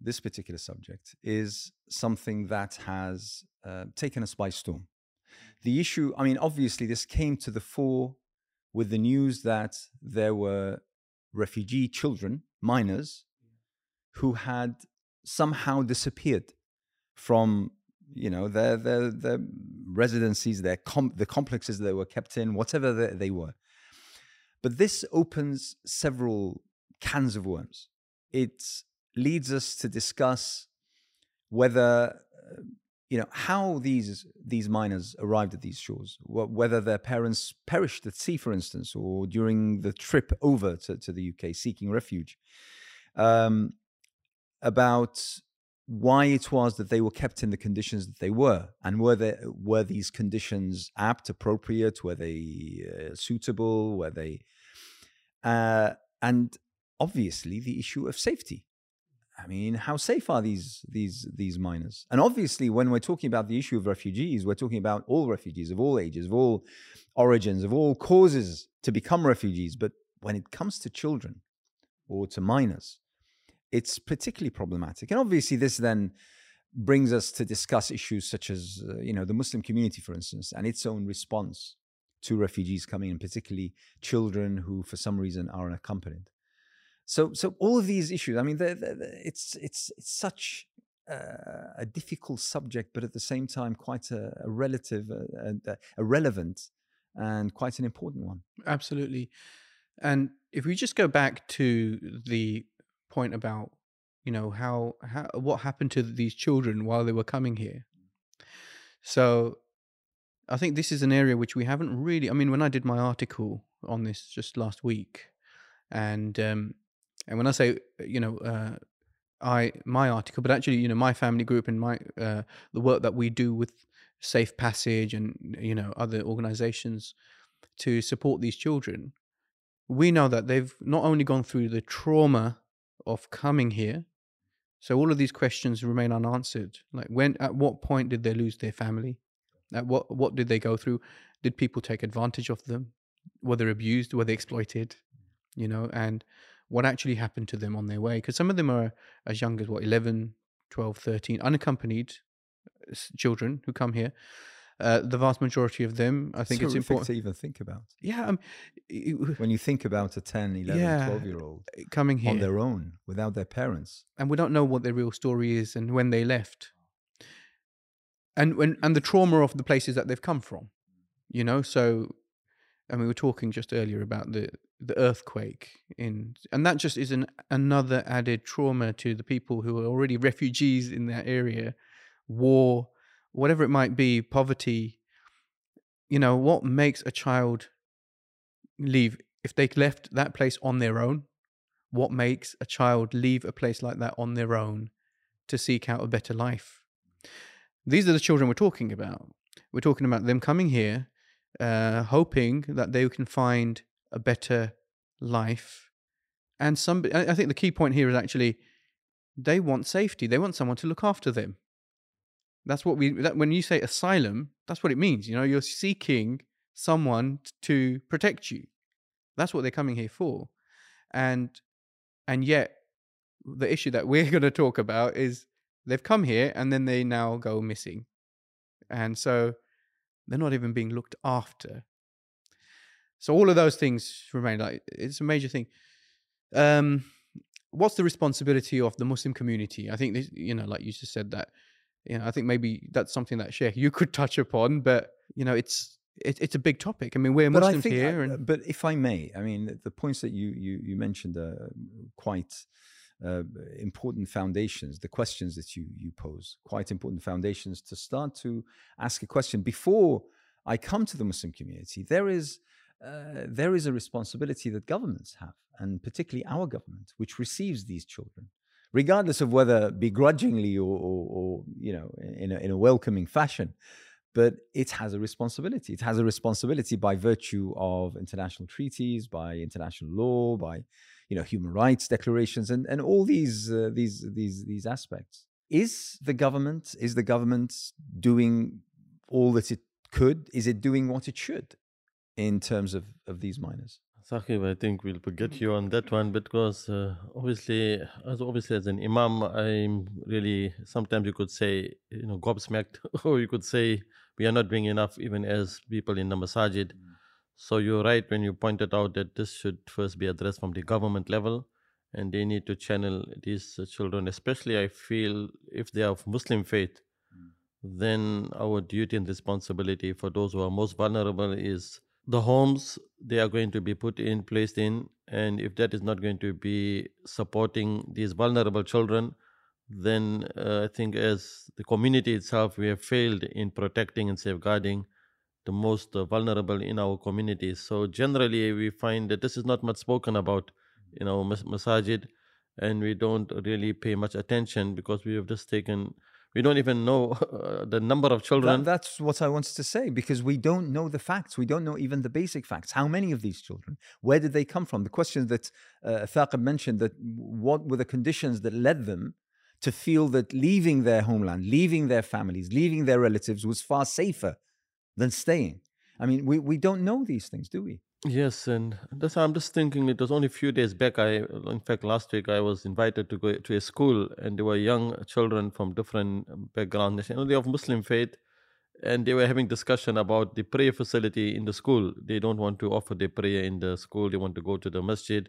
this particular subject is something that has uh, taken us by storm. The issue, I mean, obviously, this came to the fore with the news that there were refugee children, minors, who had somehow disappeared from you know their their, their residencies, their com- the complexes they were kept in, whatever they, they were. But this opens several cans of worms. It leads us to discuss whether uh, you know how these these minors arrived at these shores whether their parents perished at sea for instance or during the trip over to, to the uk seeking refuge um, about why it was that they were kept in the conditions that they were and were they were these conditions apt appropriate were they uh, suitable were they uh, and obviously the issue of safety I mean, how safe are these these these minors? And obviously, when we're talking about the issue of refugees, we're talking about all refugees of all ages, of all origins, of all causes to become refugees. But when it comes to children or to minors, it's particularly problematic. And obviously, this then brings us to discuss issues such as, uh, you know, the Muslim community, for instance, and its own response to refugees coming in, particularly children who, for some reason, are unaccompanied. So, so all of these issues. I mean, they're, they're, it's it's it's such uh, a difficult subject, but at the same time, quite a, a relative, uh, a relevant, and quite an important one. Absolutely. And if we just go back to the point about, you know, how, how what happened to these children while they were coming here. So, I think this is an area which we haven't really. I mean, when I did my article on this just last week, and um, and when I say, you know, uh, I my article, but actually, you know, my family group and my uh, the work that we do with Safe Passage and you know other organizations to support these children, we know that they've not only gone through the trauma of coming here, so all of these questions remain unanswered. Like when, at what point did they lose their family? At what what did they go through? Did people take advantage of them? Were they abused? Were they exploited? You know, and what actually happened to them on their way because some of them are as young as what 11 12 13 unaccompanied uh, children who come here. Uh, the vast majority of them i think it's, it's important to even think about. Yeah um, when you think about a 10 11 yeah, 12 year old uh, coming here on their own without their parents. and we don't know what their real story is and when they left. And when and the trauma of the places that they've come from you know so Mean, we were talking just earlier about the the earthquake in, and that just is an another added trauma to the people who are already refugees in that area, war, whatever it might be, poverty. You know, what makes a child leave if they left that place on their own? What makes a child leave a place like that on their own to seek out a better life? These are the children we're talking about. We're talking about them coming here uh, hoping that they can find a better life. And some, I think the key point here is actually they want safety. They want someone to look after them. That's what we. That, when you say asylum, that's what it means. You know, you're seeking someone to protect you. That's what they're coming here for, and and yet the issue that we're going to talk about is they've come here and then they now go missing, and so they're not even being looked after. So all of those things remain like it's a major thing. Um, what's the responsibility of the Muslim community? I think this, you know, like you just said that. You know, I think maybe that's something that Sheikh you could touch upon, but you know, it's it, it's a big topic. I mean, we're but Muslims here, and... but if I may, I mean, the points that you you you mentioned are quite uh, important foundations, the questions that you you pose, quite important foundations to start to ask a question before I come to the Muslim community. There is uh, there is a responsibility that governments have, and particularly our government, which receives these children, regardless of whether begrudgingly or, or, or you know in a, in a welcoming fashion. But it has a responsibility. It has a responsibility by virtue of international treaties, by international law, by you know human rights declarations and and all these uh, these these these aspects. Is the government is the government doing all that it could? Is it doing what it should in terms of of these minors? Saqib, I think we'll get you on that one because uh, obviously, as obviously as an imam, I'm really sometimes you could say you know gobsmacked, or you could say we are not doing enough even as people in the masajid. So you're right when you pointed out that this should first be addressed from the government level, and they need to channel these uh, children, especially I feel if they are of Muslim faith, then our duty and responsibility for those who are most vulnerable is the homes they are going to be put in placed in and if that is not going to be supporting these vulnerable children then uh, i think as the community itself we have failed in protecting and safeguarding the most uh, vulnerable in our communities so generally we find that this is not much spoken about you know mas- masajid and we don't really pay much attention because we have just taken we don't even know uh, the number of children. That, that's what I wanted to say because we don't know the facts. We don't know even the basic facts. How many of these children? Where did they come from? The question that uh, Thaqib mentioned that what were the conditions that led them to feel that leaving their homeland, leaving their families, leaving their relatives was far safer than staying? I mean, we, we don't know these things, do we? Yes, and that's I'm just thinking. It was only a few days back. I, in fact, last week I was invited to go to a school, and there were young children from different um, backgrounds, you know, they of Muslim faith, and they were having discussion about the prayer facility in the school. They don't want to offer their prayer in the school. They want to go to the masjid,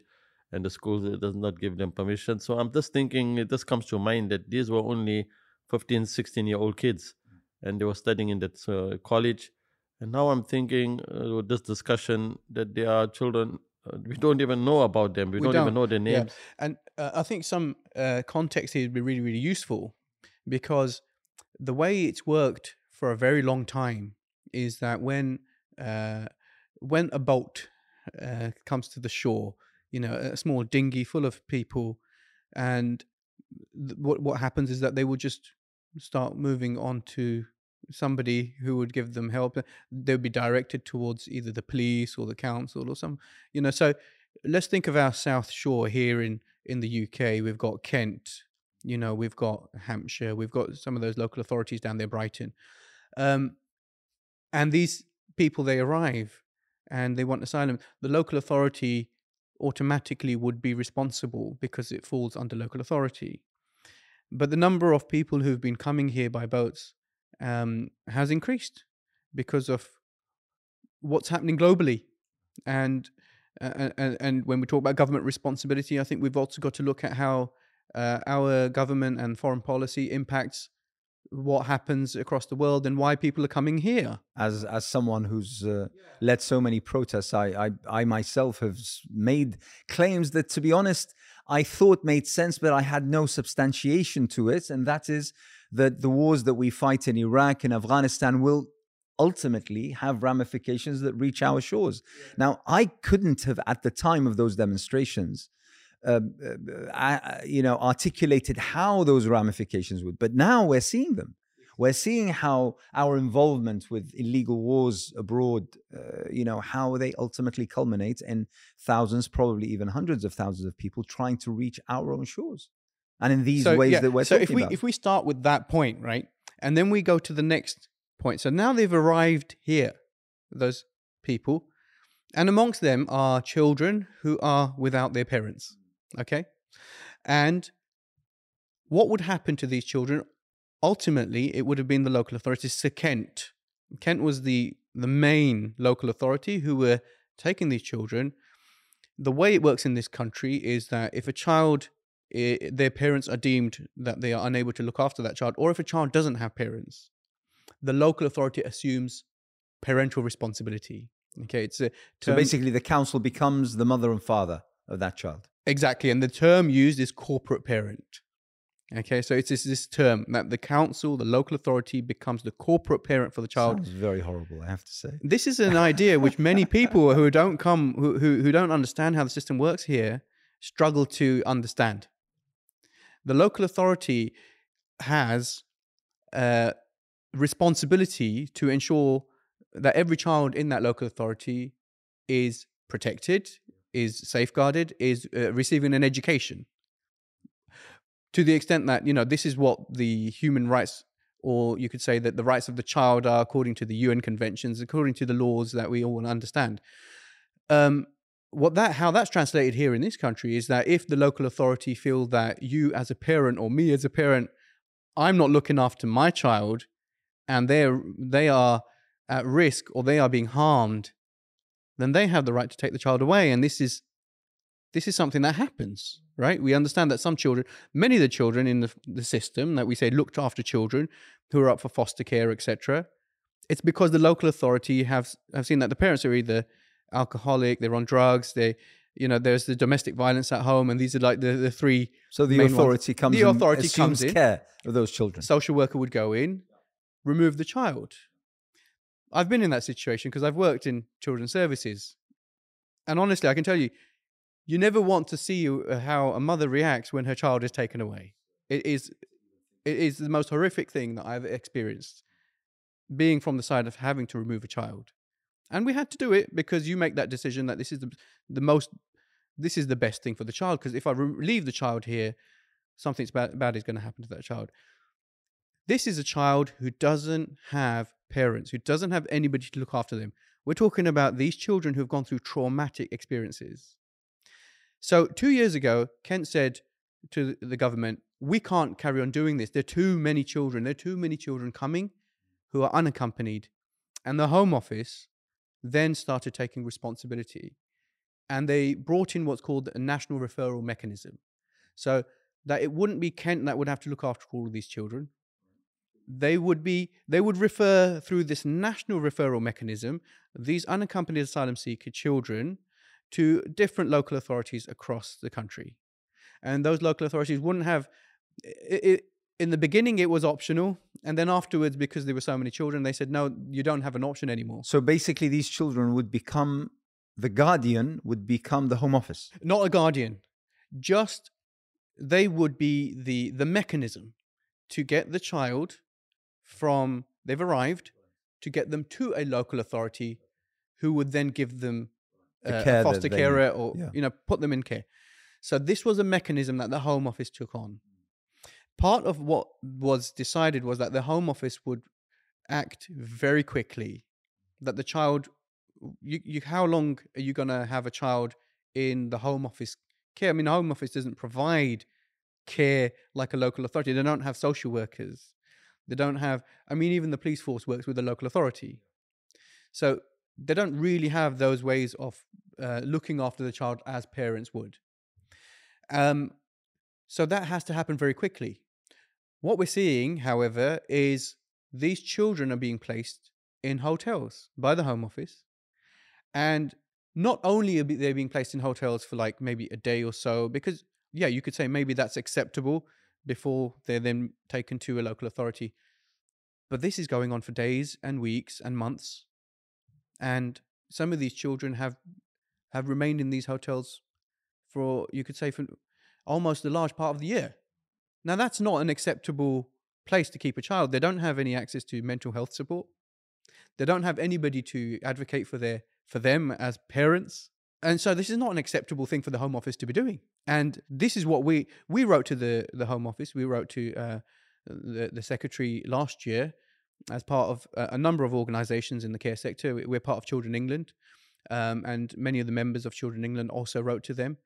and the school does not give them permission. So I'm just thinking. It just comes to mind that these were only 15, 16 year old kids, and they were studying in that uh, college and now I'm thinking uh, with this discussion that there are children uh, we don't even know about them. We, we don't, don't, even know their names. Yeah. And uh, I think some uh, context here would be really, really useful because the way it's worked for a very long time is that when uh, when a boat uh, comes to the shore, you know, a small dinghy full of people, and th- what what happens is that they will just start moving on to somebody who would give them help they would be directed towards either the police or the council or some you know so let's think of our south shore here in in the uk we've got kent you know we've got hampshire we've got some of those local authorities down there brighton um, and these people they arrive and they want asylum. The local authority automatically would be responsible because it falls under local authority but the number of people who've been coming here by boats um, has increased because of what's happening globally. And, uh, and and when we talk about government responsibility, I think we've also got to look at how uh, our government and foreign policy impacts what happens across the world and why people are coming here. As as someone who's uh, led so many protests, I, I I myself have made claims that, to be honest, I thought made sense, but I had no substantiation to it, and that is that the wars that we fight in Iraq and Afghanistan will ultimately have ramifications that reach our shores. Now, I couldn't have, at the time of those demonstrations, uh, uh, you know, articulated how those ramifications would, but now we're seeing them. We're seeing how our involvement with illegal wars abroad, uh, you know, how they ultimately culminate in thousands, probably even hundreds of thousands of people trying to reach our own shores and in these so, ways yeah. that we're so talking if we about. if we start with that point right and then we go to the next point so now they've arrived here those people and amongst them are children who are without their parents okay and what would happen to these children ultimately it would have been the local authorities so kent kent was the the main local authority who were taking these children the way it works in this country is that if a child their parents are deemed that they are unable to look after that child, or if a child doesn't have parents, the local authority assumes parental responsibility. Okay, it's a so basically the council becomes the mother and father of that child. Exactly, and the term used is corporate parent. Okay, so it's this, this term that the council, the local authority, becomes the corporate parent for the child. Sounds very horrible, I have to say. This is an idea which many people who don't come, who, who, who don't understand how the system works here, struggle to understand the local authority has a responsibility to ensure that every child in that local authority is protected, is safeguarded, is uh, receiving an education. To the extent that, you know, this is what the human rights, or you could say that the rights of the child are according to the UN conventions, according to the laws that we all understand. Um, what that how that's translated here in this country is that if the local authority feel that you as a parent or me as a parent i'm not looking after my child and they're they are at risk or they are being harmed then they have the right to take the child away and this is this is something that happens right we understand that some children many of the children in the, the system that we say looked after children who are up for foster care etc it's because the local authority have have seen that the parents are either alcoholic, they're on drugs, they you know there's the domestic violence at home and these are like the, the three So the main ones. authority comes The authority comes in. care of those children. social worker would go in remove the child i've been in that situation because i've worked in children's services and honestly i can tell you you never want to see uh, how a mother reacts when her child is taken away it is it is the most horrific thing that i've experienced being from the side of having to remove a child and we had to do it because you make that decision that this is the, the most this is the best thing for the child because if i re- leave the child here something's bad, bad is going to happen to that child this is a child who doesn't have parents, who doesn't have anybody to look after them. We're talking about these children who've gone through traumatic experiences. So, two years ago, Kent said to the government, We can't carry on doing this. There are too many children. There are too many children coming who are unaccompanied. And the Home Office then started taking responsibility. And they brought in what's called a national referral mechanism. So that it wouldn't be Kent that would have to look after all of these children they would be they would refer through this national referral mechanism these unaccompanied asylum seeker children to different local authorities across the country. And those local authorities wouldn't have it, it, in the beginning it was optional and then afterwards because there were so many children they said no you don't have an option anymore. So basically, these children would become the guardian would become the home office. not a guardian. Just they would be the the mechanism to get the child from they've arrived to get them to a local authority who would then give them The uh, care a foster they carer or Yeah. you know put them in care. So this was a mechanism that the home office took on. Part of what was decided was that the home office would act very quickly that the child you, you how long are you going to have a child in the home office care? I mean the home office doesn't provide care like a local authority. They don't have social workers. They don't have i mean even the police force works with the local authority. So they don't really have those ways of uh, looking after the child as parents would. Um, so that has to happen very quickly. What we're seeing however is these children are being placed in hotels by the home office. And not only are they being placed in hotels for like maybe a day or so because yeah you could say maybe that's acceptable before they're then taken to a local authority. But this is going on for days and weeks and months and some of these children have have remained in these hotels for you could say for almost a large part of the year. Now that's not an acceptable place to keep a child. They don't have any access to mental health support. They don't have anybody to advocate for their for them as parents. And so this is not an acceptable thing for the home office to be doing. And this is what we we wrote to the the home office. We wrote to uh, the, the secretary last year as part of a, number of organizations in the care sector We- we're part of children england um, and many of the members of children england also wrote to them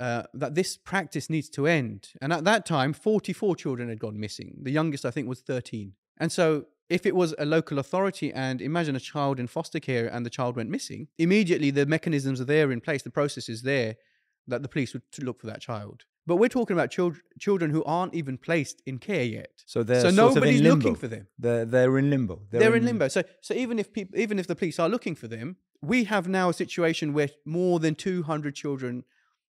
uh, that this practice needs to end. And at that time 44 children had gone missing. The youngest i think was 13 and so if it was a local authority and imagine a child in foster care and the child went missing immediately the mechanisms are there in place the process is there that the police would look for that child but we're talking about children children who aren't even placed in care yet. So they're so in nobody's looking for them. They're they're in limbo. they're, in limbo. So so even if people even if the police are looking for them we have now a situation where more than 200 children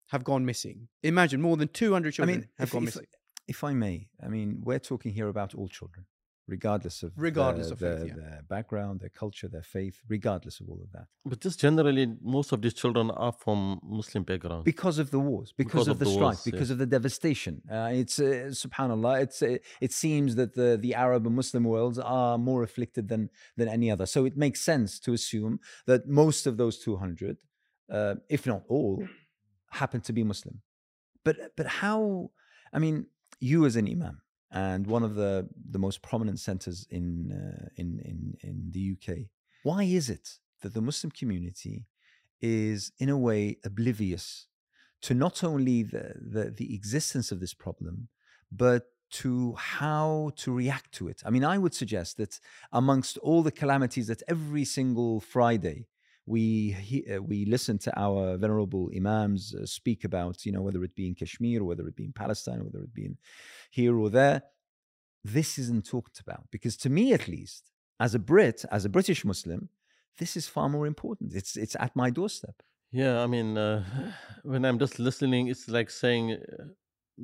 have gone missing. Imagine more than 200 I children mean, have if, gone if, missing. if I may, I mean, we're talking here about all children, regardless of Regardless their, of faith, their, yeah. their background, their culture, their faith, regardless of all of that, But just generally, most of these children are from Muslim background. because of the wars, because, Because of, of the, the strife, wars, because yeah. of the devastation. Uh, it's uh, Subhanallah. It's uh, it seems that the the Arab and Muslim worlds are more afflicted than than any other. So it makes sense to assume that most of those two hundred, uh, if not all, happen to be Muslim. But but how? I mean, you as an imam and one of the the most prominent centers in uh, in in in the UK. Why is it that the Muslim community is in a way oblivious to not only the, the, the existence of this problem, but to how to react to it. I mean, I would suggest that amongst all the calamities that every single Friday we uh, we listen to our venerable imams uh, speak about, you know, whether it be in Kashmir or whether it be in Palestine, whether it be in here or there, this isn't talked about because to me, at least, as a Brit, as a British Muslim, this is far more important. It's it's at my doorstep. Yeah, I mean, uh, when I'm just listening, it's like saying, uh,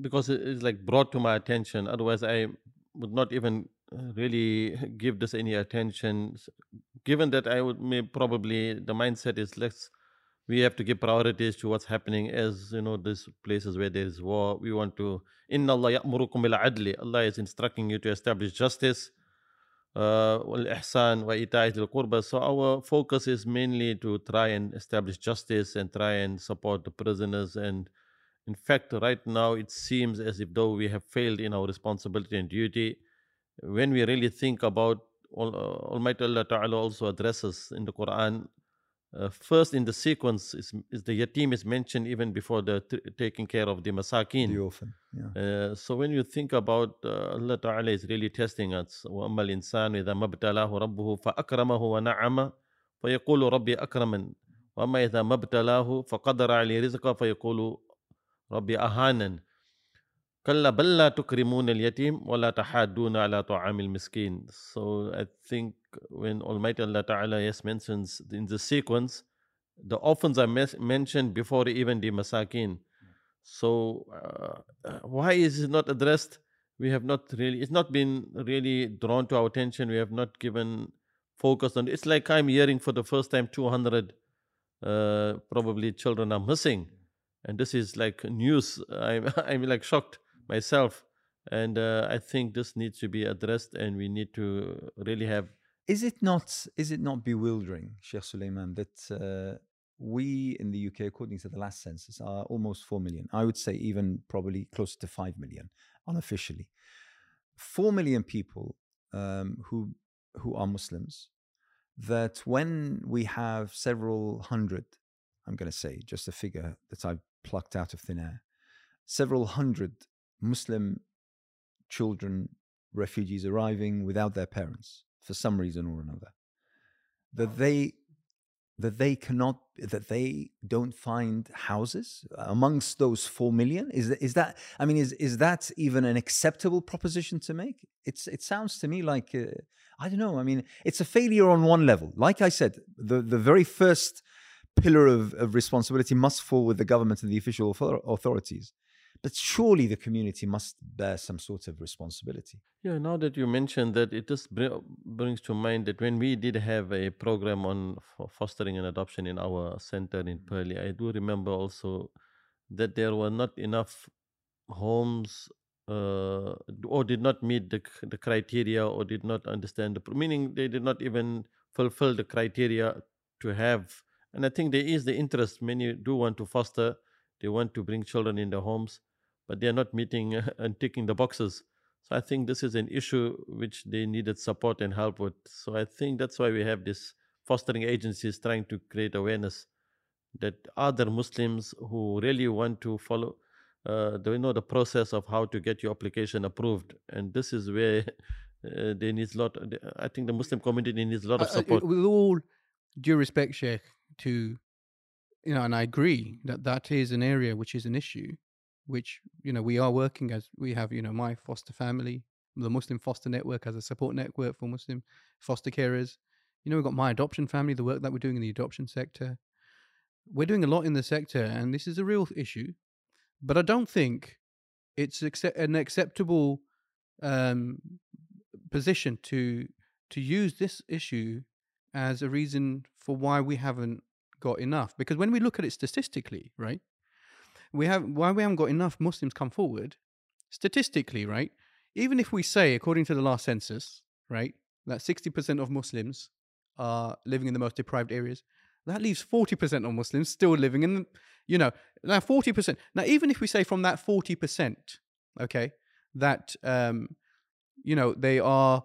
because it is like brought to my attention. Otherwise, I would not even uh, really give this any attention. Given that I would may probably the mindset is let's we have to give priorities to what's happening as you know these places where there is war. We want to Inna Allah ya'murukum bil adli. Allah is instructing you to establish justice. Uh, wal wa qurba. So our focus is mainly to try and establish justice and try and support the prisoners. And in fact, right now it seems as if though we have failed in our responsibility and duty, when we really think about Al- uh, Almighty Allah Ta'ala also addresses in the Quran. Uh, first in the sequence is, is the yatim is mentioned even before the t- taking care of the masakin. The orphan. Yeah. Uh, so when you think about uh, Allah Ta'ala is really testing us وَأَمَّا الْإِنسَانُ إِذَا مَا ابْتَلَاهُ رَبُّهُ فَأَكْرَمَهُ وَنَعَمَ فَيَقُولُ رَبِّي أَكْرَمَنِ وَأَمَّا إِذَا مَا ابْتَلَاهُ فَقَدَرَ عَلَيْهِ رِزْقَهُ فَيَقُولُ رَبِّي أَهَانَنِ So I think when Almighty Allah Ta'ala yes mentions in the sequence, the orphans are mes- mentioned before even the masakin. So uh, uh, why is it not addressed? We have not really, it's not been really drawn to our attention. We have not given focus on it. It's like I'm hearing for the first time 200 uh, probably children are missing. And this is like news. I'm, I'm like shocked myself. And uh, I think this needs to be addressed and we need to really have Is it not is it not bewildering, Sheikh Suliman, that uh, we in the UK, according to the last census, are almost four million? I would say even probably closer to five million unofficially. Four million people um, who who are Muslims. That when we have several hundred, I'm going to say just a figure that I've plucked out of thin air, several hundred Muslim children, refugees arriving without their parents for some reason or another, that they that they cannot that they don't find houses amongst those 4 million? Is that, is that i mean is is that even an acceptable proposition to make? It's it sounds to me like uh, i don't know i mean it's a failure on one level. Like i said the the very first pillar of, of responsibility must fall with the government and the official author- authorities but surely the community must bear some sort of responsibility Yeah, now that you mentioned that, it just br- brings to mind that when we did have a program on fostering and adoption in our center in Purley, I do remember also that there were not enough homes uh, or did not meet the, c- the criteria or did not understand the, meaning they did not even fulfill the criteria to have. And I think there is the interest. Many do want to foster, they want to bring children in their homes, but they are not meeting and ticking the boxes. So I think this is an issue which they needed support and help with. So I think that's why we have this fostering agencies trying to create awareness that other Muslims who really want to follow, uh, they know the process of how to get your application approved, and this is where uh, they need a lot. I think the Muslim community needs a lot of I- I- support. with all due respect, Sheikh, to you know, and I agree that that is an area which is an issue, which you know we are working as we have. You know, my foster family, the Muslim Foster Network, as a support network for Muslim foster carers. You know, we've got my adoption family, the work that we're doing in the adoption sector. We're doing a lot in the sector, and this is a real issue. But I don't think it's an acceptable um, position to to use this issue as a reason for why we haven't got enough. Because when we look at it statistically, right, we have why we haven't got enough Muslims come forward. Statistically, right, even if we say, according to the last census, right, that sixty percent of Muslims are living in the most deprived areas, that leaves forty percent of Muslims still living in, the, you know, now forty percent. Now, even if we say from that forty percent, okay, that um, you know they are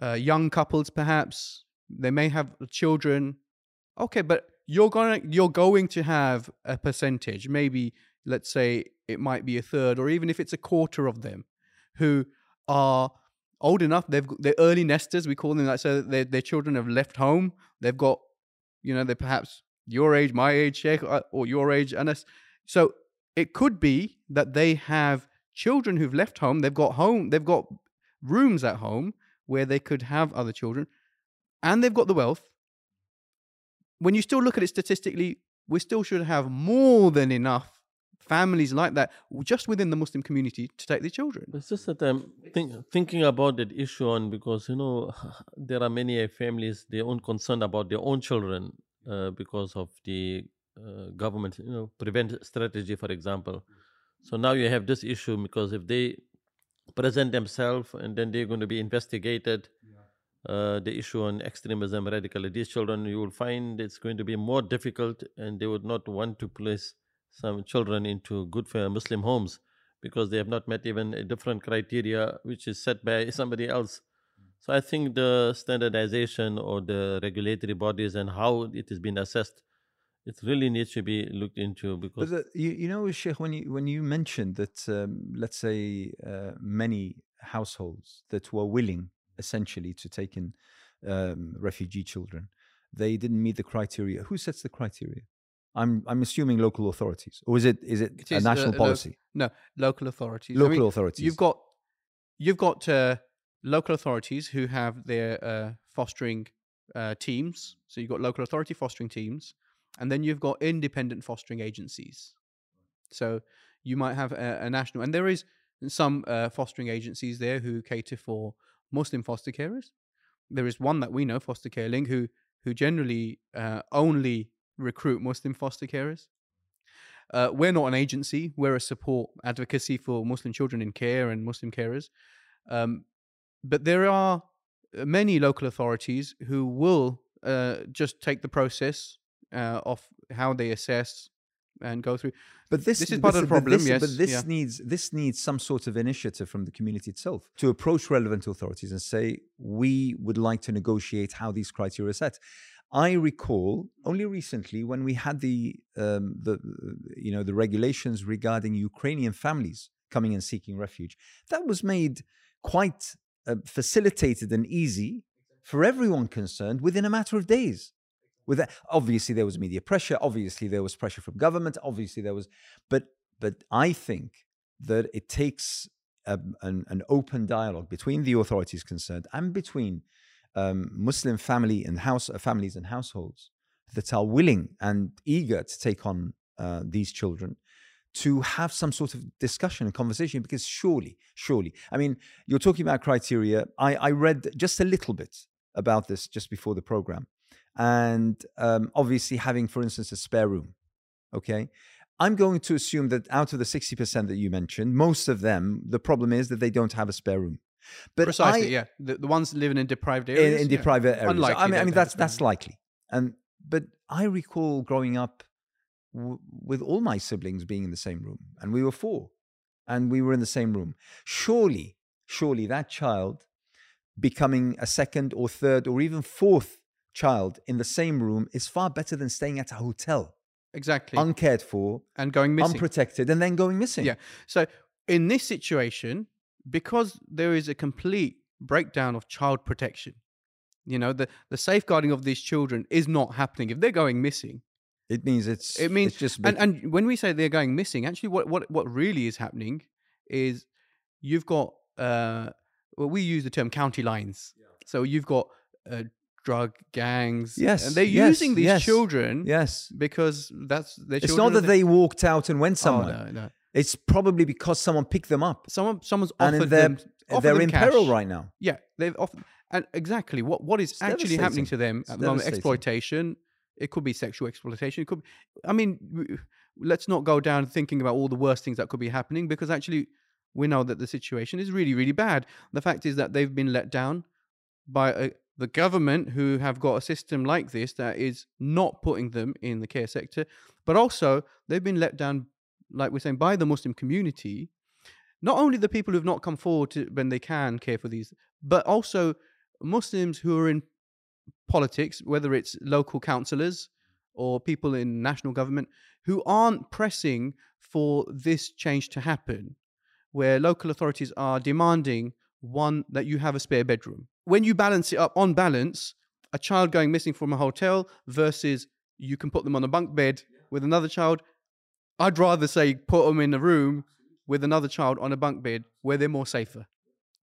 uh, young couples, perhaps they may have children. Okay, but you're to you're going to have a percentage, maybe let's say it might be a third, or even if it's a quarter of them, who are old enough they've they're early nesters. We call them that. So their children have left home. They've got, you know, they're perhaps your age, my age, Sheikh, uh, or your age, Anas. So it could be that they have children who've left home. They've got home. They've got rooms at home where they could have other children, and they've got the wealth. When you still look at it statistically, we still should have more than enough families like that just within the Muslim community to take their children. It's just that I'm think, thinking about that issue on because you know there are many families their own concern about their own children uh, because of the uh, government you know prevent strategy for example. So now you have this issue because if they present themselves and then they're going to be investigated. Uh, the issue on extremism, radicalism, these children, you will find it's going to be more difficult and they would not want to place some children into good for Muslim homes because they have not met even a different criteria which is set by somebody else. So I think the standardization or the regulatory bodies and how it is being assessed, it really needs to be looked into because. The, you, you know, Sheikh, when you when you mentioned that, um, let's say, uh, many households that were willing, essentially, to take in um, refugee children, they didn't meet the criteria. Who sets the criteria? I'm I'm assuming local authorities, or is it is it, It a is, uh, national lo- policy? No, local authorities. I local mean, authorities. You've got you've got uh, local authorities who have their uh, fostering uh, teams. So you've got local authority fostering teams, and then you've got independent fostering agencies. So you might have a, a national, and there is some uh, fostering agencies there who cater for Muslim foster carers. There is one that we know, Foster Care Link, who who generally uh, only recruit Muslim foster carers. Uh, we're not an agency. We're a support advocacy for Muslim children in care and Muslim carers. Um, but there are uh, many local authorities who will uh, just take the process uh, of how they assess and go through. But this, This is part of the but problem, this- yes, But this yeah. needs this needs some sort of initiative from the community itself to approach relevant authorities and say we would like to negotiate how these criteria are set. I recall only recently when we had the um, the you know the regulations regarding Ukrainian families coming and seeking refuge. That was made quite uh, facilitated and easy for everyone concerned within a matter of days. With that, obviously there was media pressure. Obviously there was pressure from government. Obviously there was, but but I think that it takes a, an, an open dialogue between the authorities concerned and between um, Muslim family and house uh, families and households that are willing and eager to take on uh, these children to have some sort of discussion and conversation because surely surely i mean you're talking about criteria. I, I read just a little bit about this just before the program. And um, obviously having for instance a spare room okay? I'm going to assume that out of the 60% that you mentioned most of them the problem is that they don't have a spare room but Precisely, I, yeah. The, the ones living in deprived areas. in yeah. deprived areas. Unlikely I mean, I mean that's that's likely. And but I recall growing up w- with all my siblings being in the same room, and we were four, and we were in the same room. Surely, surely that child becoming a second or third or even fourth child in the same room is far better than staying at a hotel, Exactly. uncared for, and going missing. unprotected, and then going missing. Yeah. So in this situation, because there is a complete breakdown of child protection, you know, the, the safeguarding of these children is not happening. If they're going missing, It means it's it means it's just and, and when we say they're going missing, actually what, what what really is happening is you've got uh well we use the term county lines. So you've got uh, drug gangs. Yes, And they're yes, using these yes, children yes. because that's their It's not that they- they walked out and went Oh, somewhere. no, no. It's probably because someone picked them up. Someone someone's And offered they're, them offered they're them in peril right now. Yeah, they've often and exactly what what is It's actually happening to them at the moment? Exploitation. It could be sexual exploitation. It could. Be, I mean, let's not go down thinking about all the worst things that could be happening because actually we know that the situation is really really bad. The fact is that they've been let down by uh the government who have got a system like this that is not putting them in the care sector, but also they've been let down, like we're saying, by the Muslim community. Not only the people who've not come forward to, when they can care for these, but also Muslims who are in politics, whether it's local councillors or people in national government who aren't pressing for this change to happen, where local authorities are demanding one that you have a spare bedroom. When you balance it up on balance, a child going missing from a hotel versus you can put them on a bunk bed with another child, I'd rather say put them in a room with another child on a bunk bed where they're more safer.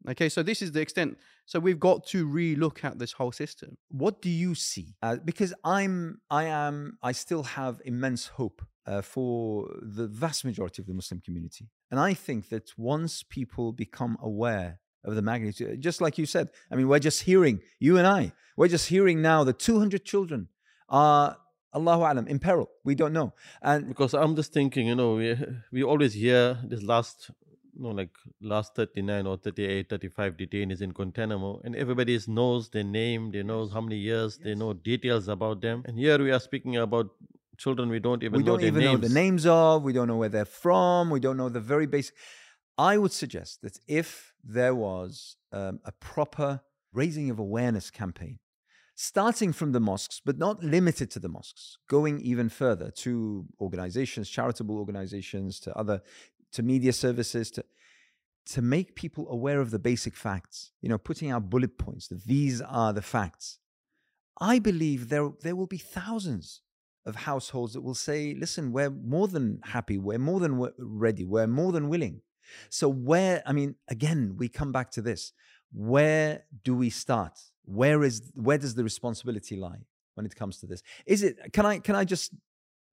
Okay, so this is the extent. So we've got to relook at this whole system. What do you see? Uh, because I'm, I am, I still have immense hope uh, for the vast majority of the Muslim community, and I think that once people become aware of the magnitude, just like you said, I mean, we're just hearing you and I, we're just hearing now that 200 children are Allahu alam, in peril. We don't know. And because I'm just thinking, you know, we we always hear this last you know, like last 39 or 38, 35 detainees in Guantanamo, and everybody knows their name, they know how many years, they know details about them. And here we are speaking about children we don't even we know don't their even names. know the names of, we don't know where they're from, we don't know the very basic. I would suggest that if there was um, a proper raising of awareness campaign, starting from the mosques, but not limited to the mosques, going even further to organizations, charitable organizations, to other to media services to to make people aware of the basic facts you know putting out bullet points that these are the facts. I believe there there will be thousands of households that will say listen we're more than happy we're more than ready we're more than willing. So where i mean again we come back to this where do we start where is where does the responsibility lie when it comes to this is it can i can i just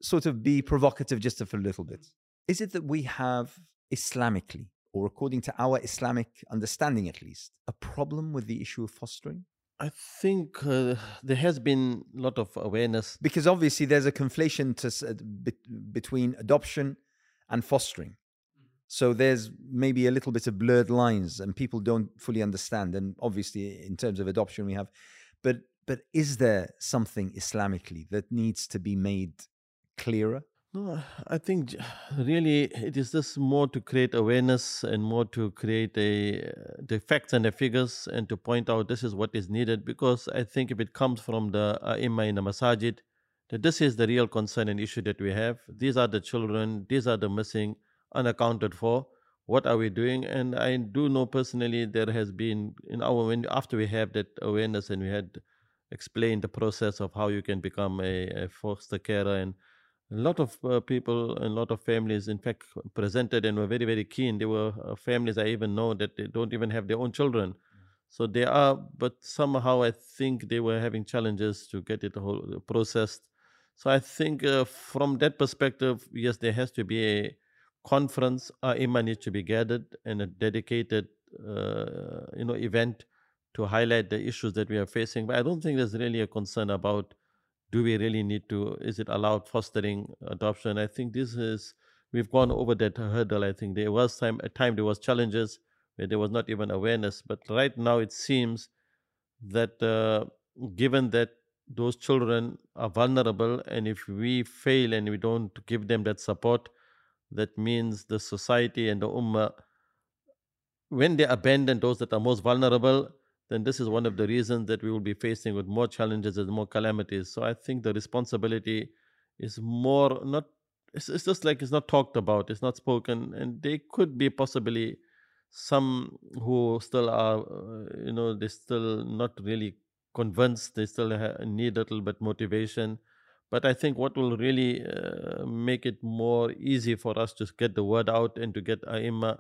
sort of be provocative just for a little bit is it that we have Islamically, or according to our Islamic understanding at least, a problem with the issue of fostering? I think uh, there has been a lot of awareness. Because obviously there's a conflation to, uh, be, between adoption and fostering. So there's maybe a little bit of blurred lines and people don't fully understand. And obviously, in terms of adoption, we have. But, but is there something Islamically that needs to be made clearer? No, I think really it is just more to create awareness and more to create a the facts and the figures and to point out this is what is needed because I think if it comes from the uh, imam in the masajid that this is the real concern and issue that we have. These are the children, these are the missing, unaccounted for. What are we doing? And I do know personally there has been in our when after we have that awareness and we had explained the process of how you can become a, a foster carer and a lot of uh, people and a lot of families in fact presented and were very very keen there were uh, families i even know that they don't even have their own children so they are but somehow i think they were having challenges to get it whole processed so i think uh, from that perspective yes there has to be a conference uh, imam needs to be gathered in a dedicated uh, you know event to highlight the issues that we are facing. But i don't think there's really a concern about do we really need to is it allowed fostering adoption? I think this is we've gone over that hurdle i think. There was time a time there was challenges where there was not even awareness. But right now it seems that uh, given that those children are vulnerable and if we fail and we don't give them that support that means the society and the ummah when they abandon those that are most vulnerable then this is one of the reasons that we will be facing with more challenges and more calamities. So I think the responsibility is more not. It's, it's just like it's not talked about. It's not spoken, and they could be possibly some who still are, uh, you know, they still not really convinced. They still need a little bit motivation. But I think what will really uh, make it more easy for us to get the word out and to get Aima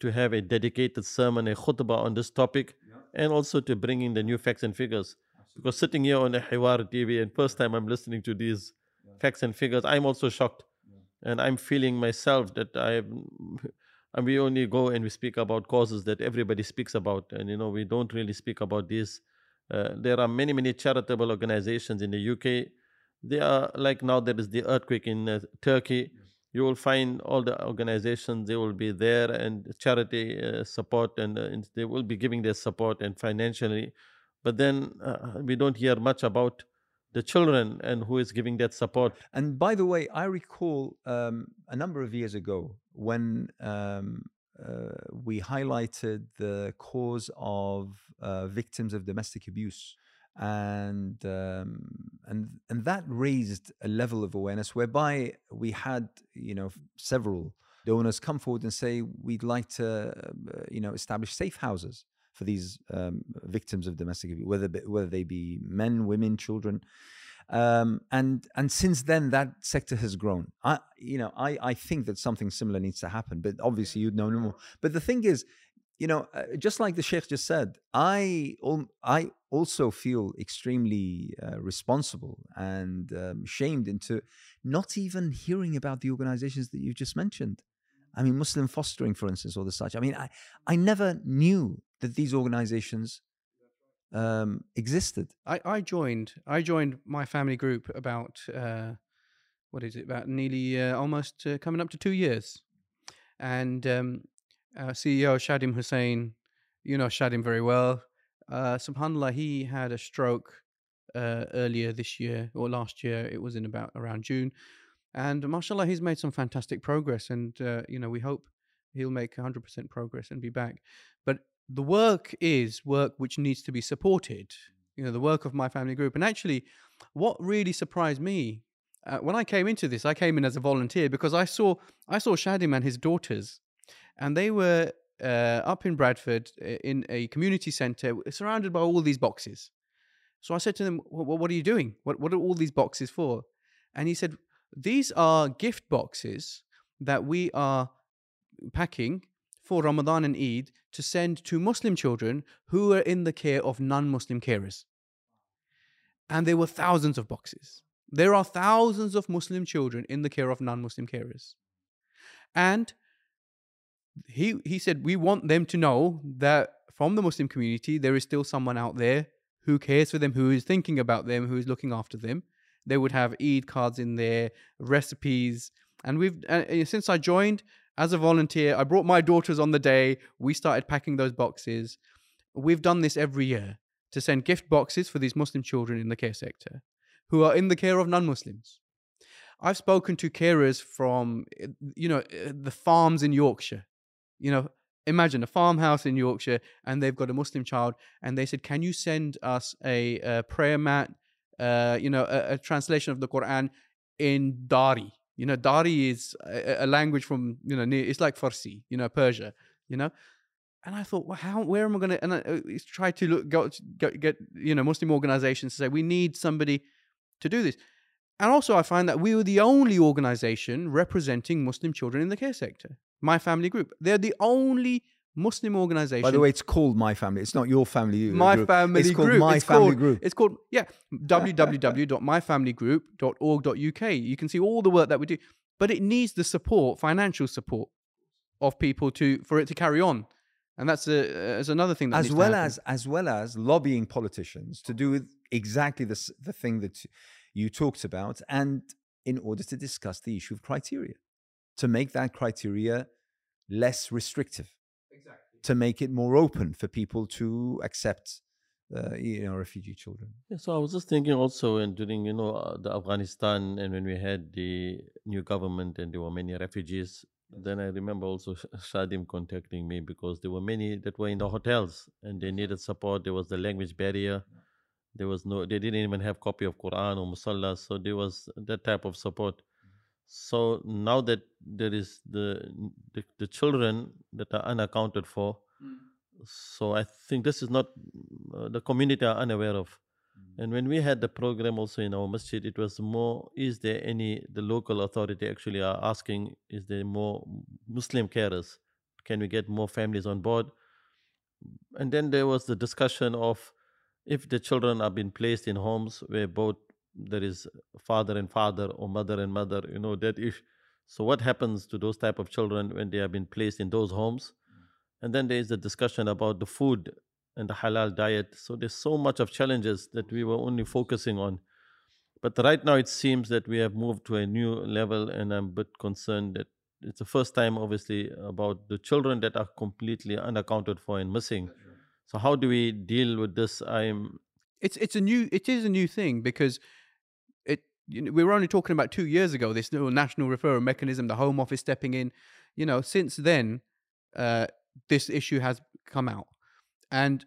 to have a dedicated sermon, a khutbah on this topic and also to bring in the new facts and figures. Because sitting here on the Hiwar TV and first time I'm listening to these yeah. facts and figures, I'm also shocked. Yeah. And I'm feeling myself that I and we only go and we speak about causes that everybody speaks about. And you know, we don't really speak about this. Uh, there are many, many charitable organizations in the UK. They are like now there is the earthquake in uh, Turkey. You will find all the organizations they will be there and charity uh, support and, uh, and, they will be giving their support and financially. But then uh, we don't hear much about the children and who is giving that support. And by the way i recall um, a number of years ago when um, uh, we highlighted the cause of uh, victims of domestic abuse and um, and and that raised a level of awareness whereby we had you know several donors come forward and say we'd like to uh, you know establish safe houses for these um, victims of domestic abuse, whether whether they be men, women, children. Um, and and since then, that sector has grown. I, you know, I, I think that something similar needs to happen. But obviously, you'd know no more. But the thing is, you know, uh, just like the sheikh just said, I I also feel extremely uh, responsible and um, shamed into not even hearing about the organizations that you've just mentioned. I mean, Muslim fostering, for instance, or the such. I mean, I, I never knew that these organizations um, existed. I, I joined. I joined my family group about uh, what is it? About nearly uh, almost uh, coming up to two years, and um, CEO Shadim Hussein, you know Shadim very well. Uh, Subhanallah, he had a stroke uh, earlier this year or last year. It was in about around June, and mashallah, he's made some fantastic progress, and uh, you know we hope he'll make 100% progress and be back. But the work is work which needs to be supported. You know, the work of my family group. And actually, what really surprised me uh, when I came into this, I came in as a volunteer because I saw I saw Shadim and his daughters, and they were uh, up in Bradford in a community centre, surrounded by all these boxes. So I said to them, well, "What are you doing? What what are all these boxes for?" And he said, "These are gift boxes that we are packing for Ramadan and Eid to send to Muslim children who are in the care of non Muslim carers. And there were thousands of boxes. There are thousands of Muslim children in the care of non Muslim carers. And he, he said, We want them to know that from the Muslim community, there is still someone out there who cares for them, who is thinking about them, who is looking after them. They would have Eid cards in there, recipes. And we've, uh, since I joined, as a volunteer, I brought my daughters on the day. We started packing those boxes. We've done this every year to send gift boxes for these Muslim children in the care sector who are in the care of non Muslims. I've spoken to carers from, you know, the farms in Yorkshire. You know, imagine a farmhouse in Yorkshire and they've got a Muslim child and they said, Can you send us a, a prayer mat, uh, you know, a, a translation of the Quran in Dari? You know, Dari is a, a language from you know near, it's like Farsi, you know, Persia. You know, and I thought, well, how where am I going to? And I uh, try to look go, get, get you know Muslim organizations to say we need somebody to do this. And also, I find that we were the only organization representing Muslim children in the care sector. My family group. They're the only Muslim organization. By the way, it's called My Family. It's not your family. Uh, my group. Family it's Group. Called my it's Family called, Group. It's called yeah www.myfamilygroup.org.uk. You can see all the work that we do, but it needs the support, financial support of people to for it to carry on, and that's a uh, as another thing that as well as as well as lobbying politicians to do with exactly this the thing that you talked about, and in order to discuss the issue of criteria, to make that criteria less restrictive. To make it more open for people to accept uh, you know refugee children. Yeah, so i was just thinking also and during you know uh, the afghanistan and when we had the new government and there were many refugees then i remember also shadim contacting me because there were many that were in the hotels and they needed support. There was the language barrier. There was no they didn't even have copy of quran or musalla so there was that type of support so now that there is the the, the children that are unaccounted for mm. so i think this is not uh, the community are unaware of mm. and when we had the program also in our masjid it was more is there any the local authority actually are asking is there more muslim carers can we get more families on board and then there was the discussion of if the children are being placed in homes where both there is uh, father and father or mother and mother you know that if so what happens to those type of children when they have been placed in those homes? Mm. And then there is the discussion about the food and the halal diet. So there's so much of challenges that we were only focusing on. But right now it seems that we have moved to a new level and i'm a bit concerned that it's the first time obviously about the children that are completely unaccounted for and missing. So how do we deal with this? I'm it's it's a new it is a new thing because you know, we were only talking about two years ago this new national referral mechanism, the Home Office stepping in. You know, since then, uh, this issue has come out, and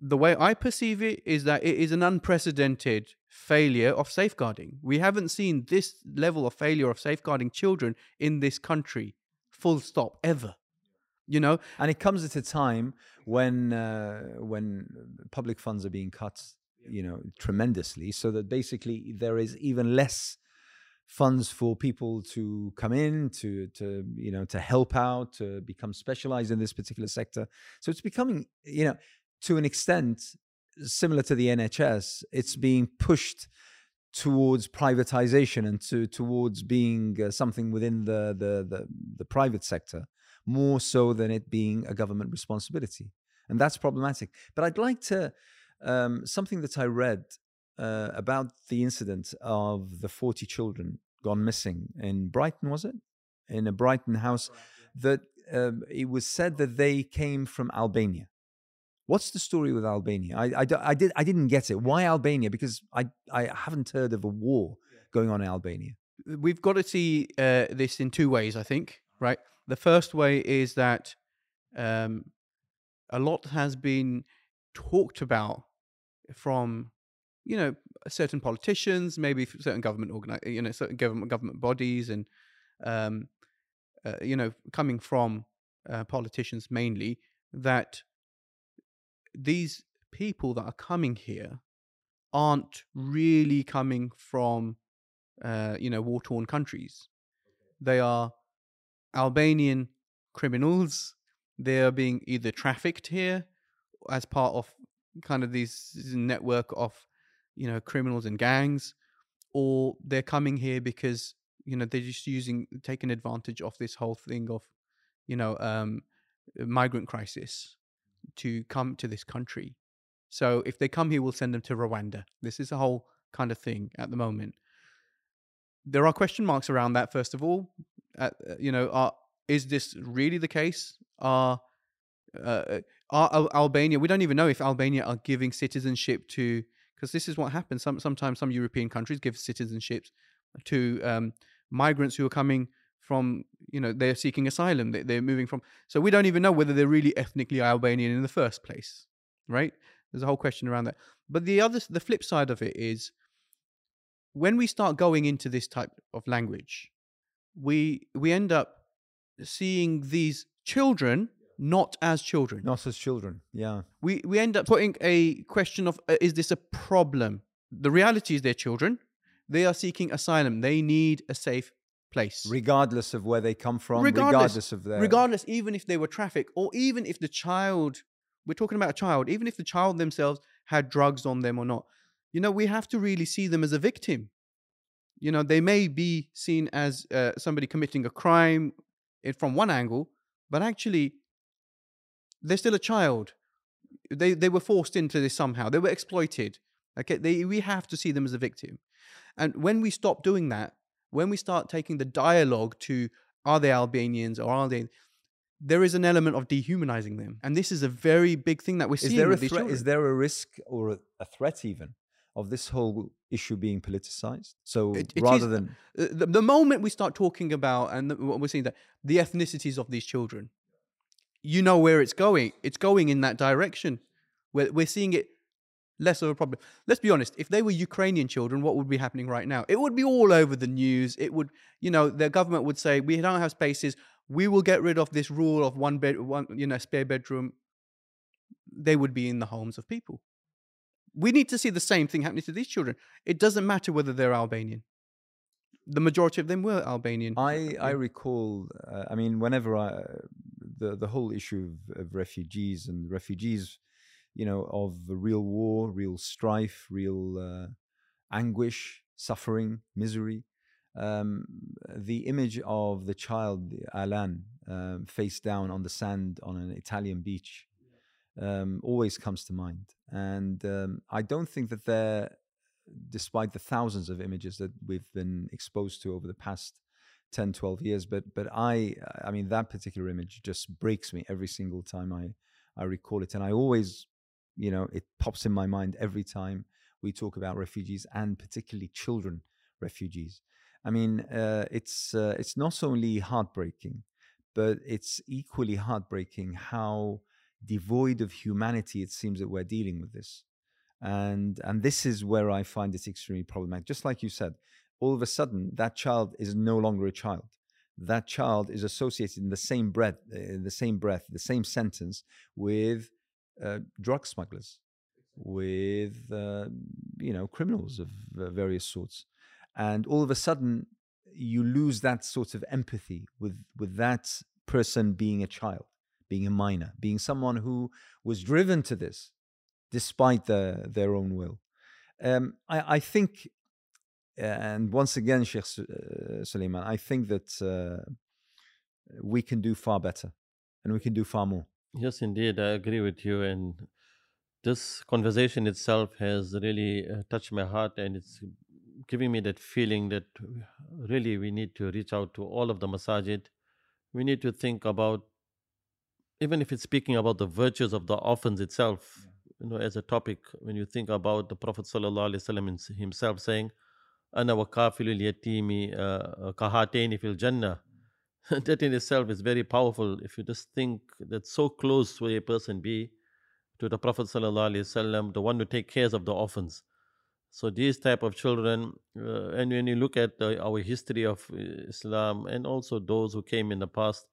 the way I perceive it is that it is an unprecedented failure of safeguarding. We haven't seen this level of failure of safeguarding children in this country, full stop, ever. You know, and it comes at a time when uh, when public funds are being cut, you know, tremendously, so that basically there is even less funds for people to come in to to you know to help out to become specialized in this particular sector. So it's becoming you know to an extent similar to the NHS, it's being pushed towards privatization and to towards being uh, something within the, the, the the private sector more so than it being a government responsibility, and that's problematic. But I'd like to um, something that I read uh, about the incident of the forty children gone missing in Brighton, was it? In a Brighton house, that um, it was said that they came from Albania What's the story with Albania? I, I, I, did, I didn't get it. Why Albania? Because I, I haven't heard of a war going on in Albania. We've got to see uh, this in two ways, I think, right? The first way is that um, a lot has been talked about from, you know, certain politicians, maybe certain government organi- you know, certain government government bodies, and um, uh, you know, coming from uh, politicians mainly that these people that are coming here aren't really coming from uh, you know war torn countries. They are Albanian criminals. They are being either trafficked here as part of kind of this network of you know criminals and gangs, or they're coming here because you know they're just using taking advantage of this whole thing of you know um, migrant crisis to come to this country. So if they come here, we'll send them to Rwanda. This is a whole kind of thing at the moment. There are question marks around that. First of all, uh, you know, are, is this really the case? Are uh, are Albania? We don't even know if Albania are giving citizenship to because this is what happens. Some sometimes some European countries give citizenships to um, migrants who are coming from you know they're seeking asylum they, they're moving from so we don't even know whether they're really ethnically albanian in the first place right there's a whole question around that but the other the flip side of it is when we start going into this type of language we we end up seeing these children not as children not as children yeah we we end up putting a question of uh, is this a problem the reality is they're children they are seeking asylum they need a safe place. Regardless of where they come from, regardless, regardless of their. Regardless, even if they were trafficked, or even if the child, we're talking about a child, even if the child themselves had drugs on them or not, you know, we have to really see them as a victim. You know, they may be seen as uh, somebody committing a crime from one angle, but actually, they're still a child. They they were forced into this somehow. They were exploited. Okay, they, we have to see them as a victim. And when we stop doing that, when we start taking the dialogue to are they Albanians or are they there is an element of dehumanizing them. And this is a very big thing that we're seeing. Is there, a, threat, is there a risk or a, a, threat even of this whole issue being politicized? So it, it rather is, than. Uh, the, the, moment we start talking about, and the, what we're seeing that the ethnicities of these children, you know where it's going. It's going in that direction. We're, we're seeing it less of a problem. Let's be honest, if they were Ukrainian children, what would be happening right now? It would be all over the news. It would, you know, the government would say, we don't have spaces. We will get rid of this rule of one bed, one, you know, spare bedroom. They would be in the homes of people. We need to see the same thing happening to these children. It doesn't matter whether they're Albanian. The majority of them were Albanian. I, I recall, uh, I mean, whenever I, the, the whole issue of, of refugees and refugees you know, of real war, real strife, real uh, anguish, suffering, misery. Um, the image of the child Alan um, face down on the sand on an Italian beach um, always comes to mind, and um, I don't think that there, despite the thousands of images that we've been exposed to over the past 10, 12 years, but but I, I mean, that particular image just breaks me every single time I I recall it, and I always you know, it pops in my mind every time we talk about refugees and particularly children refugees. I mean, uh, it's uh, it's not only heartbreaking, but it's equally heartbreaking how devoid of humanity it seems that we're dealing with this. And and this is where I find it extremely problematic. Just like you said, all of a sudden that child is no longer a child. That child is associated in the same breath, in the same breath, the same sentence with uh, drug smugglers, with uh, you know criminals of uh, various sorts, and all of a sudden you lose that sort of empathy with with that person being a child, being a minor, being someone who was driven to this despite the, their own will. Um, I, I, think, and once again, Sheikh uh, Suliman, I think that uh, we can do far better and we can do far more. Yes, indeed, I agree with you. And this conversation itself has really uh, touched my heart and it's giving me that feeling that really we need to reach out to all of the masajid. We need to think about, even if it's speaking about the virtues of the orphans itself, yeah. you know, as a topic, when you think about the Prophet ﷺ himself saying, Ana wa kafilul yatimi kahateni fil jannah. that in itself is very powerful. If you just think that so close will a person be to the Prophet ﷺ, the one who take care of the orphans. So these type of children, uh, and when you look at our history of uh, Islam and also those who came in the past,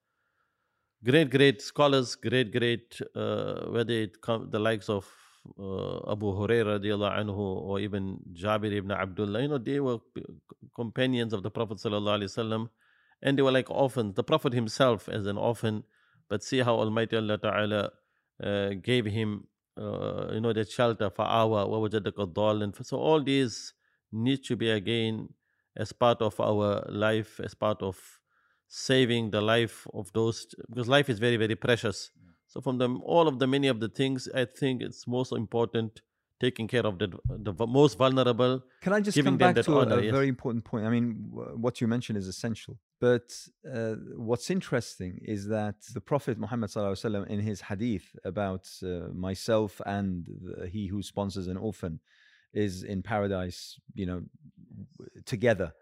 great, great scholars, great, great, uh, whether it come the likes of Abu Hurairah radiallahu anhu or even Jabir ibn Abdullah, you know, they were companions of the Prophet sallallahu wasallam, and they were like orphans. The Prophet himself as an orphan, but see how Almighty Allah Taala uh, gave him, uh, you know, that shelter for our and so all these need to be again as part of our life, as part of saving the life of those, because life is very very precious. So from the, all of the many of the things, I think it's most important taking care of the, the most vulnerable. Can I just come back to honor, a, yes. very important point? I mean, what you mentioned is essential. But uh, what's interesting is that the Prophet Muhammad ﷺ in his hadith about uh, myself and the, he who sponsors an orphan is in paradise, you know, together.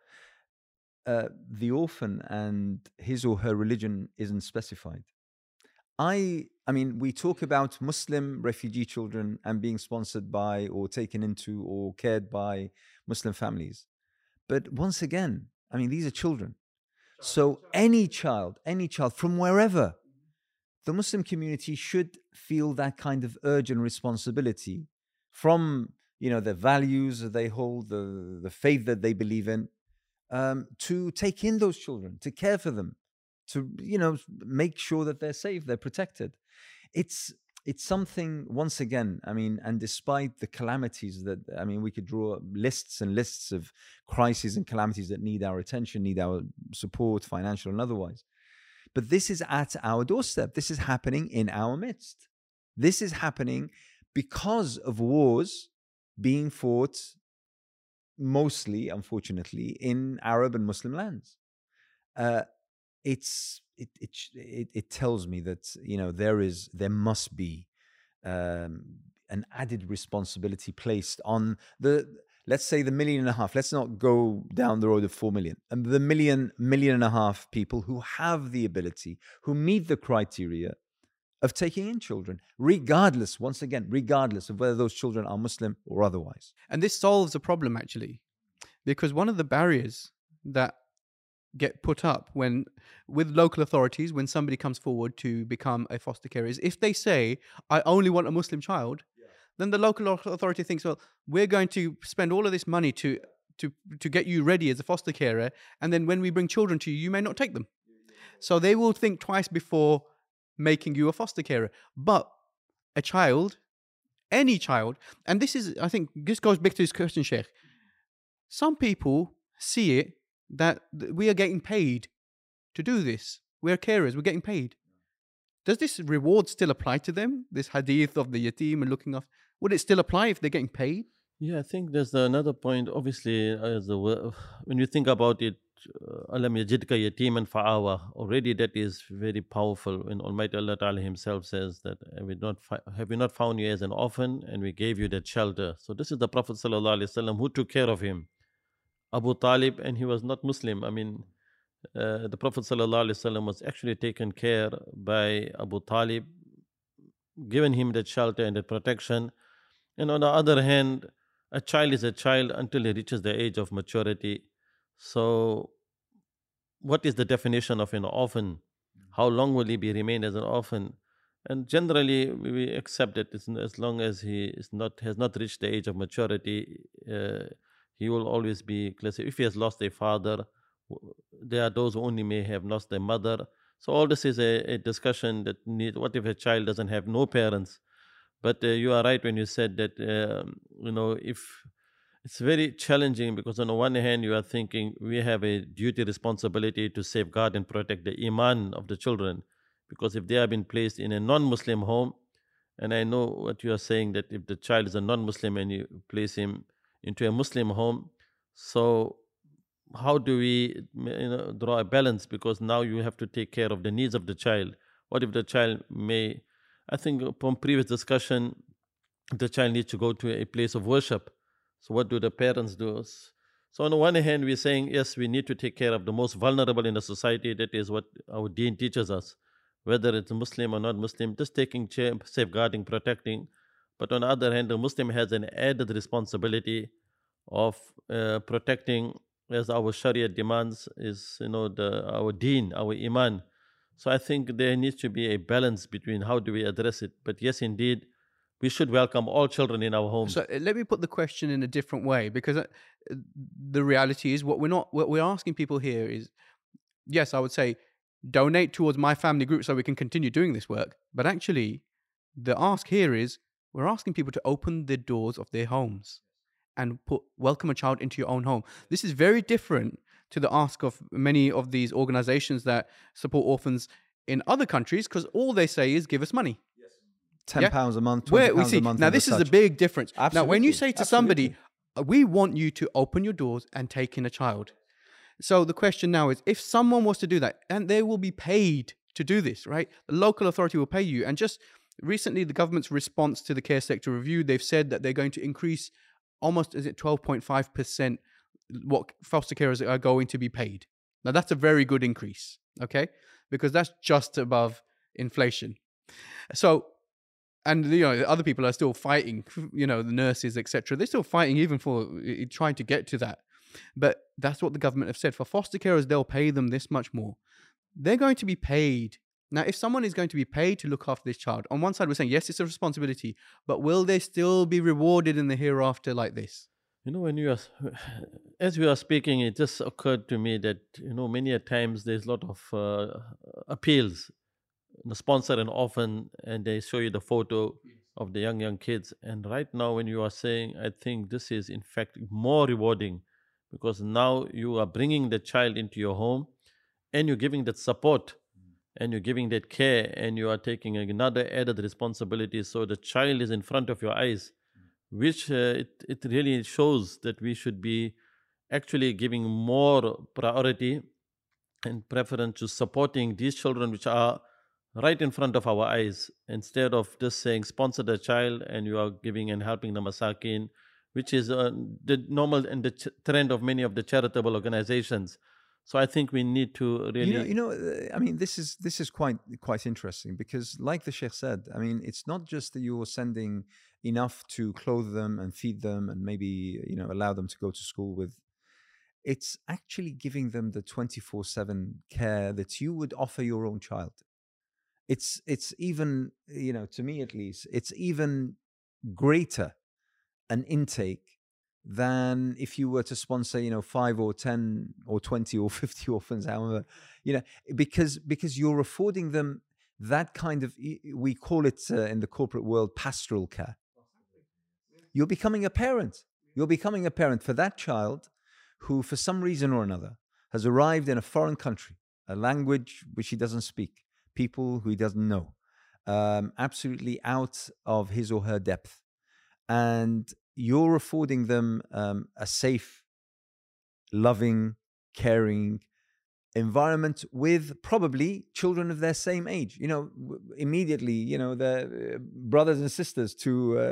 Uh, the orphan and his or her religion isn't specified. I I mean, we talk about Muslim refugee children and being sponsored by or taken into or cared by Muslim families. But once again, I mean, these are children. So any child, any child from wherever, the Muslim community should feel that kind of urgent responsibility from you know the values that they hold, the the faith that they believe in, um, to take in those children, to care for them, to you know make sure that they're safe, they're protected. It's it's something once again i mean and despite the calamities that i mean we could draw lists and lists of crises and calamities that need our attention need our support financial and otherwise but this is at our doorstep. This is happening in our midst. This is happening because of wars being fought mostly unfortunately in arab and muslim lands. Uh, it's it, it it it tells me that you know there is there must be um, an added responsibility placed on the let's say the million and a half let's not go down the road of 4 million and the million million and a half people who have the ability who meet the criteria of taking in children regardless once again regardless of whether those children are muslim or otherwise. And this solves a problem actually because one of the barriers that get put up when with local authorities when somebody comes forward to become a foster carer is if they say i only want a muslim child yeah. then the local authority thinks well we're going to spend all of this money to to to get you ready as a foster carer and then when we bring children to you you may not take them. So they will think twice before making you a foster carer. But a child any child and this is i think this goes back to this question sheikh. Some people see it that we are getting paid to do this. We're carers, we're getting paid. Does this reward still apply to them? This hadith of the yatim and looking after, would it still apply if they're getting paid? Yeah, I think there's another point. Obviously, as a, when you think about it, uh, alam yajidka yatiman fa'awa. Already that is very powerful. When Almighty Allah Ta'ala Himself says that have we not have we not found you as an orphan and we gave you that shelter. So this is the Prophet Alaihi Wasallam who took care of him. Abu Talib, and he was not Muslim. I mean, uh, the Prophet ﷺ was actually taken care by Abu Talib given him that shelter and that protection. And on the other hand, a child is a child until he reaches the age of maturity. So, what is the definition of an orphan? How long will he be remain as an orphan? And generally, we accept that as long as he is not has not reached the age of maturity, uh, he will always be. Let's if he has lost a father, there are those who only may have lost their mother. So all this is a, a discussion that need. What if a child doesn't have no parents? But uh, you are right when you said that. Um, you know, if it's very challenging because on the one hand you are thinking we have a duty responsibility to safeguard and protect the iman of the children because if they have been placed in a non-muslim home and i know what you are saying that if the child is a non-muslim and you place him into a muslim home. So how do we you know, draw a balance? Because now you have to take care of the needs of the child. What if the child may i think from previous discussion the child needs to go to a place of worship. So what do the parents do? So on the one hand we're saying yes we need to take care of the most vulnerable in the society. That is what our deen teaches us. Whether it's Muslim or not Muslim, just taking care, safeguarding, protecting. But on the other hand, the Muslim has an added responsibility of uh, protecting, as our Sharia demands, is you know the our Deen, our Iman. So I think there needs to be a balance between how do we address it. But yes, indeed, we should welcome all children in our homes. So uh, let me put the question in a different way, because uh, the reality is, what we're not, what we're asking people here is, yes, I would say donate towards my family group so we can continue doing this work. But actually, the ask here is we're asking people to open the doors of their homes and put welcome a child into your own home. This is very different to the ask of many of these organizations that support orphans in other countries because all they say is give us money. Ten pounds yeah? a month, twenty Where, pounds see, a month. Now this is a big difference. Absolutely. Now, when you say to Absolutely. somebody, uh, "We want you to open your doors and take in a child," So the question now is if someone was to do that, and they will be paid to do this, right? The local authority will pay you. And just recently, the government's response to the care sector review, they've said that they're going to increase almost, is it 12.5% what foster carers are going to be paid. Now, that's a very good increase, okay? Because that's just above inflation. So, and you know, other people are still fighting, you know, the nurses, etc. They're still fighting even for trying to get to that. But that's what the government have said. For foster carers, they'll pay them this much more. They're going to be paid. Now, if someone is going to be paid to look after this child, on one side we're saying, yes, it's a responsibility, but will they still be rewarded in the hereafter like this? You know, when you are, as we are speaking, it just occurred to me that, you know, many a times there's a lot of uh, appeals. The sponsor an orphan and they show you the photo of the young, young kids. And right now, when you are saying, I think this is in fact more rewarding because now you are bringing the child into your home and you're giving that support and you're giving that care and you are taking another added responsibility so the child is in front of your eyes which uh, it, it really shows that we should be actually giving more priority and preference to supporting these children which are right in front of our eyes instead of just saying sponsor the child and you are giving and helping the masakin which is uh, the normal and the ch- trend of many of the charitable organizations. So I think we need to really. You know, you know, uh, I mean, this is this is quite quite interesting because, like the sheikh said, I mean, it's not just that you're sending enough to clothe them and feed them and maybe you know allow them to go to school with. It's actually giving them the twenty four seven care that you would offer your own child. It's it's even you know to me at least it's even greater an intake than if you were to sponsor you know 5 or 10 or 20 or 50 orphans however you know because because you're affording them that kind of we call it uh, in the corporate world pastoral care. You're becoming a parent. You're becoming a parent for that child who for some reason or another has arrived in a foreign country a language which he doesn't speak people who he doesn't know um, absolutely out of his or her depth. And you're affording them um, a safe, loving, caring environment with probably children of their same age. You know, immediately, you know, the uh, brothers and sisters. To, uh,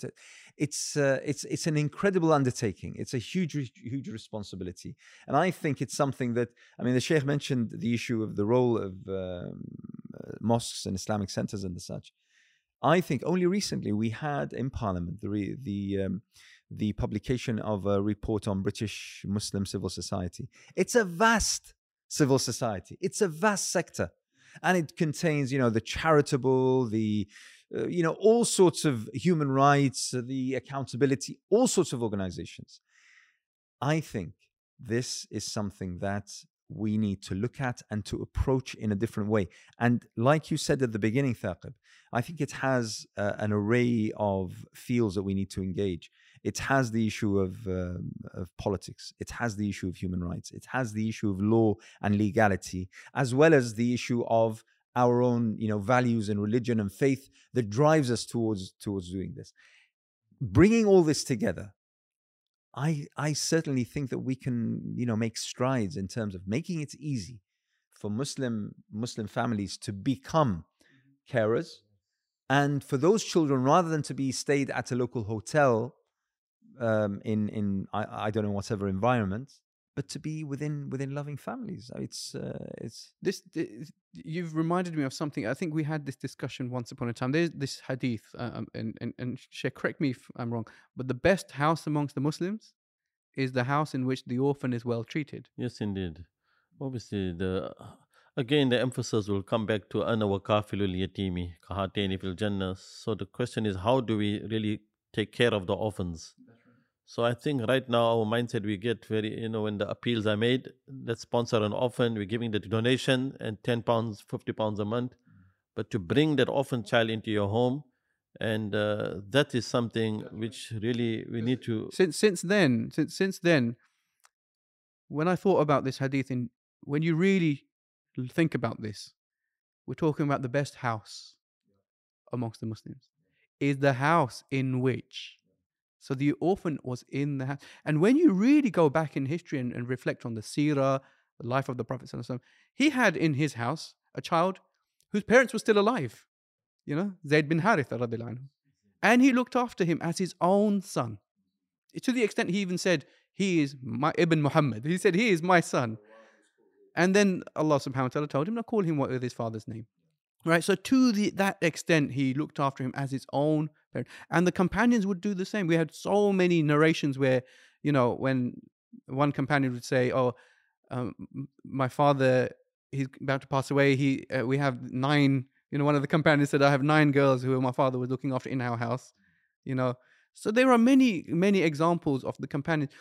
to it's uh, it's it's an incredible undertaking. It's a huge huge responsibility, and I think it's something that I mean. The Sheikh mentioned the issue of the role of um, uh, mosques and Islamic centers and the such. I think only recently we had in Parliament the the um, the publication of a report on British Muslim civil society. It's a vast civil society. It's a vast sector, and it contains you know the charitable, the uh, you know all sorts of human rights, uh, the accountability, all sorts of organizations. I think this is something that we need to look at and to approach in a different way. And like you said at the beginning, Shaqib, I think it has uh, an array of fields that we need to engage. It has the issue of, um, of politics. It has the issue of human rights. It has the issue of law and legality, as well as the issue of our own, you know, values and religion and faith that drives us towards towards doing this. Bringing all this together, I I certainly think that we can, you know, make strides in terms of making it easy for Muslim Muslim families to become carers, and for those children, rather than to be stayed at a local hotel um, in in I, I don't know whatever environment, but to be within within loving families. It's uh, it's This, th- you've reminded me of something. I think we had this discussion once upon a time. There's this hadith, uh, um, and and and Sheikh, correct me if I'm wrong, but the best house amongst the Muslims is the house in which the orphan is well treated. Yes, indeed. Obviously, the again the emphasis will come back to ana wa kafilul yatimi kahateni fil jannah. So the question is, how do we really take care of the orphans? So I think right now our mindset we get very you know when the appeals are made, let's sponsor an orphan. We're giving the donation and ten pounds, fifty pounds a month, but to bring that orphan child into your home. And uh, that is something which really we need to Since since then, since since then, when I thought about this hadith, in when you really think about this, we're talking about the best house amongst the Muslims is the house in which. So the orphan was in the house. And when you really go back in history and, and reflect on the seerah, the life of the Prophet, he had in his house a child whose parents were still alive. You know, Zayd bin anhu. And he looked after him as his own son. To the extent he even said, He is my Ibn Muhammad. He said, He is my son. And then Allah subhanahu wa ta'ala told him to call him with his father's name. Right? So to the, that extent, he looked after him as his own And the companions would do the same. We had so many narrations where, you know, when one companion would say, Oh, um, my father, he's about to pass away. He, uh, we have nine, you know, one of the companions said, I have nine girls who my father was looking after in our house, you know. So there are many, many examples of the companions.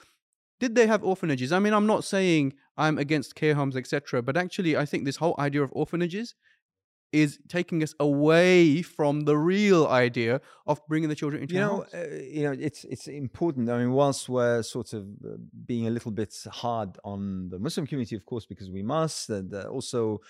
Did they have orphanages? I mean, I'm not saying I'm against care homes, etc. But actually, I think this whole idea of orphanages is taking us away from the real idea of bringing the children into you know, uh, you know, it's it's important. I mean, whilst we're sort of uh, being a little bit hard on the Muslim community, of course, because we must, and uh, also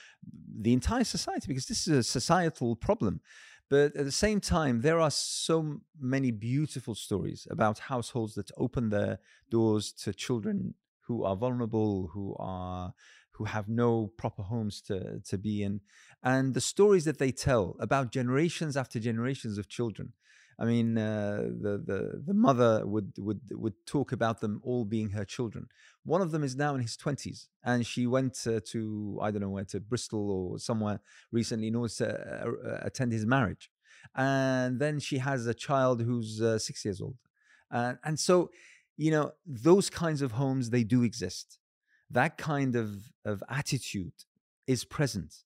the entire society, because this is a societal problem. But at the same time, there are so many beautiful stories about households that open their doors to children who are vulnerable, who are who have no proper homes to, to be in, and the stories that they tell about generations after generations of children. I mean, uh, the, the the mother would would would talk about them all being her children. One of them is now in his twenties, and she went uh, to I don't know where to Bristol or somewhere recently in order to uh, uh, attend his marriage, and then she has a child who's uh, six years old, and so you know those kinds of homes they do exist. That kind of of attitude is present,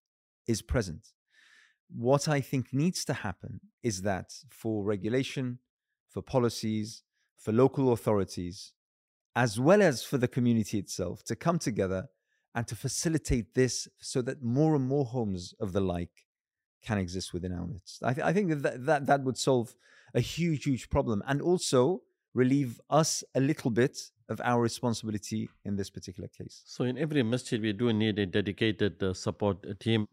is present what I think needs to happen is that for regulation, for policies, for local authorities, as well as for the community itself, to come together and to facilitate this so that more and more homes of the like can exist within our midst. I, th- I think that, that that that would solve a huge, huge problem and also relieve us a little bit of our responsibility in this particular case. So in every masjid, we do need a dedicated uh, support team.